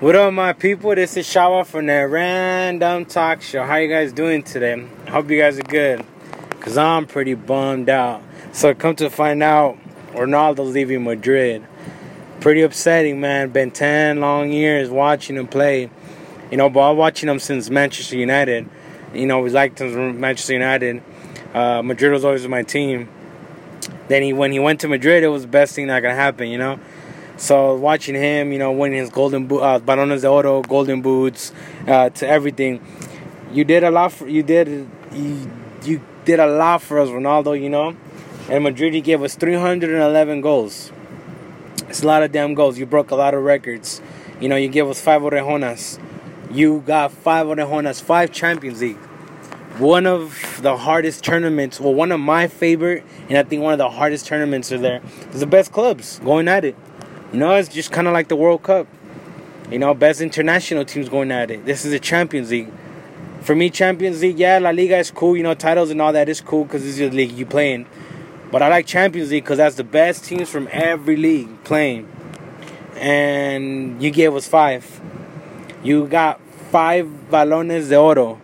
What up, my people? This is Shawa from the Random Talk Show. How you guys doing today? I hope you guys are good. Cause I'm pretty bummed out. So come to find out, Ronaldo's leaving Madrid. Pretty upsetting, man. Been ten long years watching him play. You know, but I'm watching him since Manchester United. You know, we liked him from Manchester United. Uh, Madrid was always my team. Then he, when he went to Madrid, it was the best thing that could happen. You know. So watching him, you know, winning his golden boot, uh, Balones de Oro, golden boots, uh, to everything, you did a lot for you did you, you did a lot for us, Ronaldo. You know, and Madrid he gave us 311 goals. It's a lot of damn goals. You broke a lot of records. You know, you gave us five orejonas. You got five orejonas, five Champions League. One of the hardest tournaments, well, one of my favorite, and I think one of the hardest tournaments are there. It's the best clubs going at it. You know, it's just kind of like the World Cup. You know, best international teams going at it. This is the Champions League. For me, Champions League, yeah, La Liga is cool. You know, titles and all that is cool because this is the league you play in. But I like Champions League because that's the best teams from every league playing. And you gave us five. You got five balones de oro.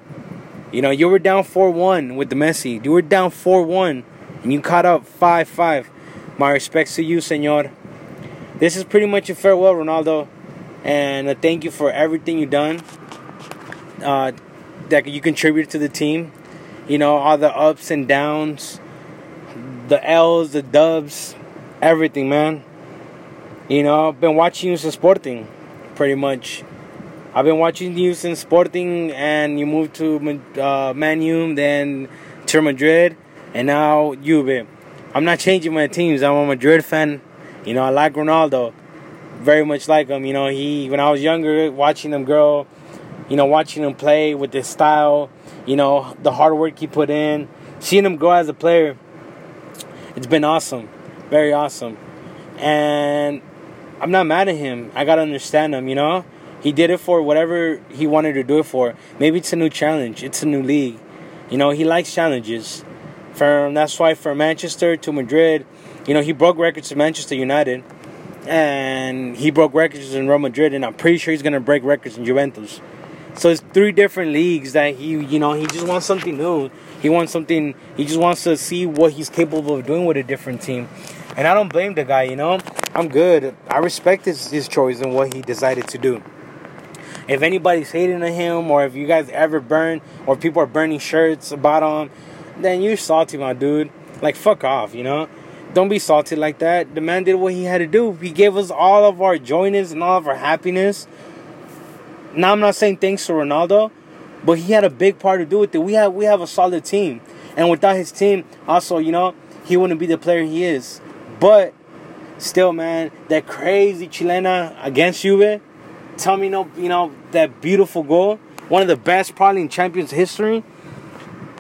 You know, you were down 4 1 with the Messi. You were down 4 1 and you caught up 5 5. My respects to you, senor this is pretty much a farewell, Ronaldo, and a thank you for everything you've done. Uh, that you contributed to the team. You know all the ups and downs, the L's, the dubs, everything, man. You know, I've been watching you since Sporting, pretty much. I've been watching you since Sporting, and you moved to uh, Man U, then to Madrid, and now Juve. I'm not changing my teams. I'm a Madrid fan you know, I like Ronaldo, very much like him. You know, he when I was younger, watching him grow, you know, watching him play with his style, you know, the hard work he put in, seeing him grow as a player, it's been awesome, very awesome, and I'm not mad at him. I gotta understand him. You know, he did it for whatever he wanted to do it for. Maybe it's a new challenge. It's a new league. You know, he likes challenges. From that's why from Manchester to Madrid you know, he broke records in Manchester United, and he broke records in Real Madrid, and I'm pretty sure he's gonna break records in Juventus. So it's three different leagues that he, you know, he just wants something new. He wants something. He just wants to see what he's capable of doing with a different team. And I don't blame the guy. You know, I'm good. I respect his, his choice and what he decided to do. If anybody's hating on him, or if you guys ever burn, or people are burning shirts about him, then you're salty, my dude. Like fuck off, you know. Don't be salty like that. The man did what he had to do. He gave us all of our joyness and all of our happiness. Now I'm not saying thanks to Ronaldo, but he had a big part to do with it. We have we have a solid team, and without his team, also you know he wouldn't be the player he is. But still, man, that crazy chilena against Juve. Tell me, no, you know that beautiful goal, one of the best probably in Champions history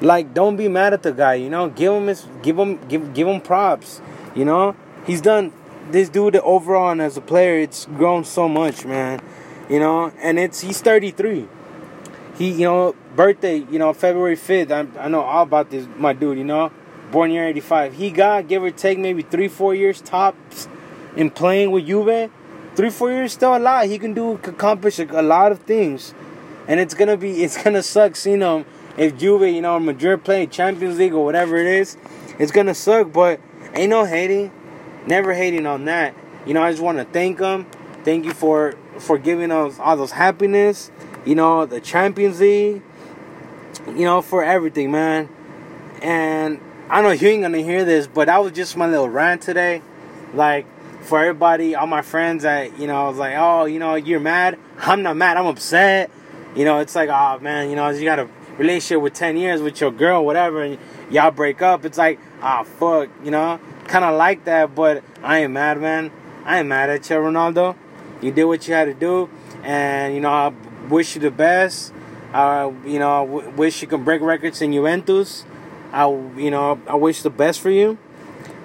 like don't be mad at the guy you know? Give him his give him give give him props you know? He's done this dude overall and as a player it's grown so much man you know? And it's he's 33 he you know birthday you know february 5th i, I know all about this my dude you know? Born year 85 he got give or take maybe three four years tops in playing with juve. Three four years still a lot. He can do accomplish a, lot of things. And it's gonna be it's gonna suck seeing him if Juve, you know, Madrid playing Champions League or whatever it is, it's gonna suck. But ain't no hating, never hating on that. You know, I just want to thank them. Thank you for for giving us all those happiness. You know, the Champions League. You know, for everything, man. And I know you ain't gonna hear this, but that was just my little rant today. Like for everybody, all my friends that you know, I was like, oh, you know, you're mad. I'm not mad. I'm upset. You know, it's like, oh man, you know, you gotta relationship with 10 years with your girl, whatever, and y'all break up, it's like, ah, fuck, you know? Kind of like that, but I ain't mad, man. I ain't mad at you, Ronaldo. You did what you had to do, and, you know, I wish you the best. Uh, you know, I w- wish you can break records in Juventus. I, you know, I wish the best for you.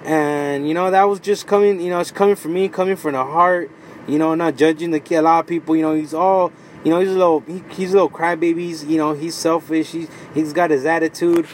And, you know, that was just coming, you know, it's coming from me, coming from the heart. You know, not judging the kid. A lot of people, you know, he's all you know, he's a little he, he's a little crybaby. You know, he's selfish. He's he's got his attitude.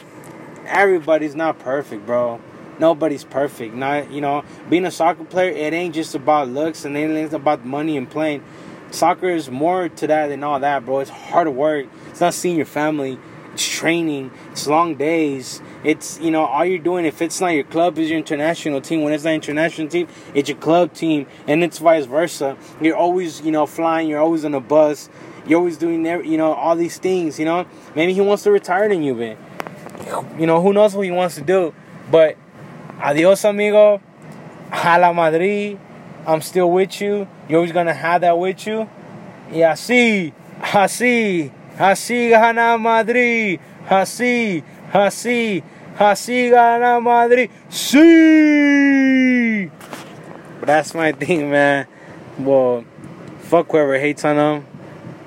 Everybody's not perfect, bro. Nobody's perfect. Not you know, being a soccer player, it ain't just about looks and it ain't about money and playing. soccer is more to that than all that, bro. It's hard work. It's not seeing your family. It's training. It's long days. It's you know all you're doing. If it's not your club, is your international team. When it's not international team, it's your club team, and it's vice versa. You're always you know flying. You're always on a bus. You're always doing you know all these things. You know maybe he wants to retire in man. You know who knows what he wants to do, but adios, amigo. Hala Madrid. I'm still with you. You're always gonna have that with you. Y así, así, así gana Madrid. Así, así, así gana Madrid. But that's my thing, man. Well, fuck whoever hates on them.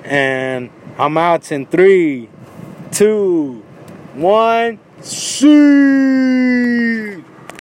And I'm out in three, two, one. See.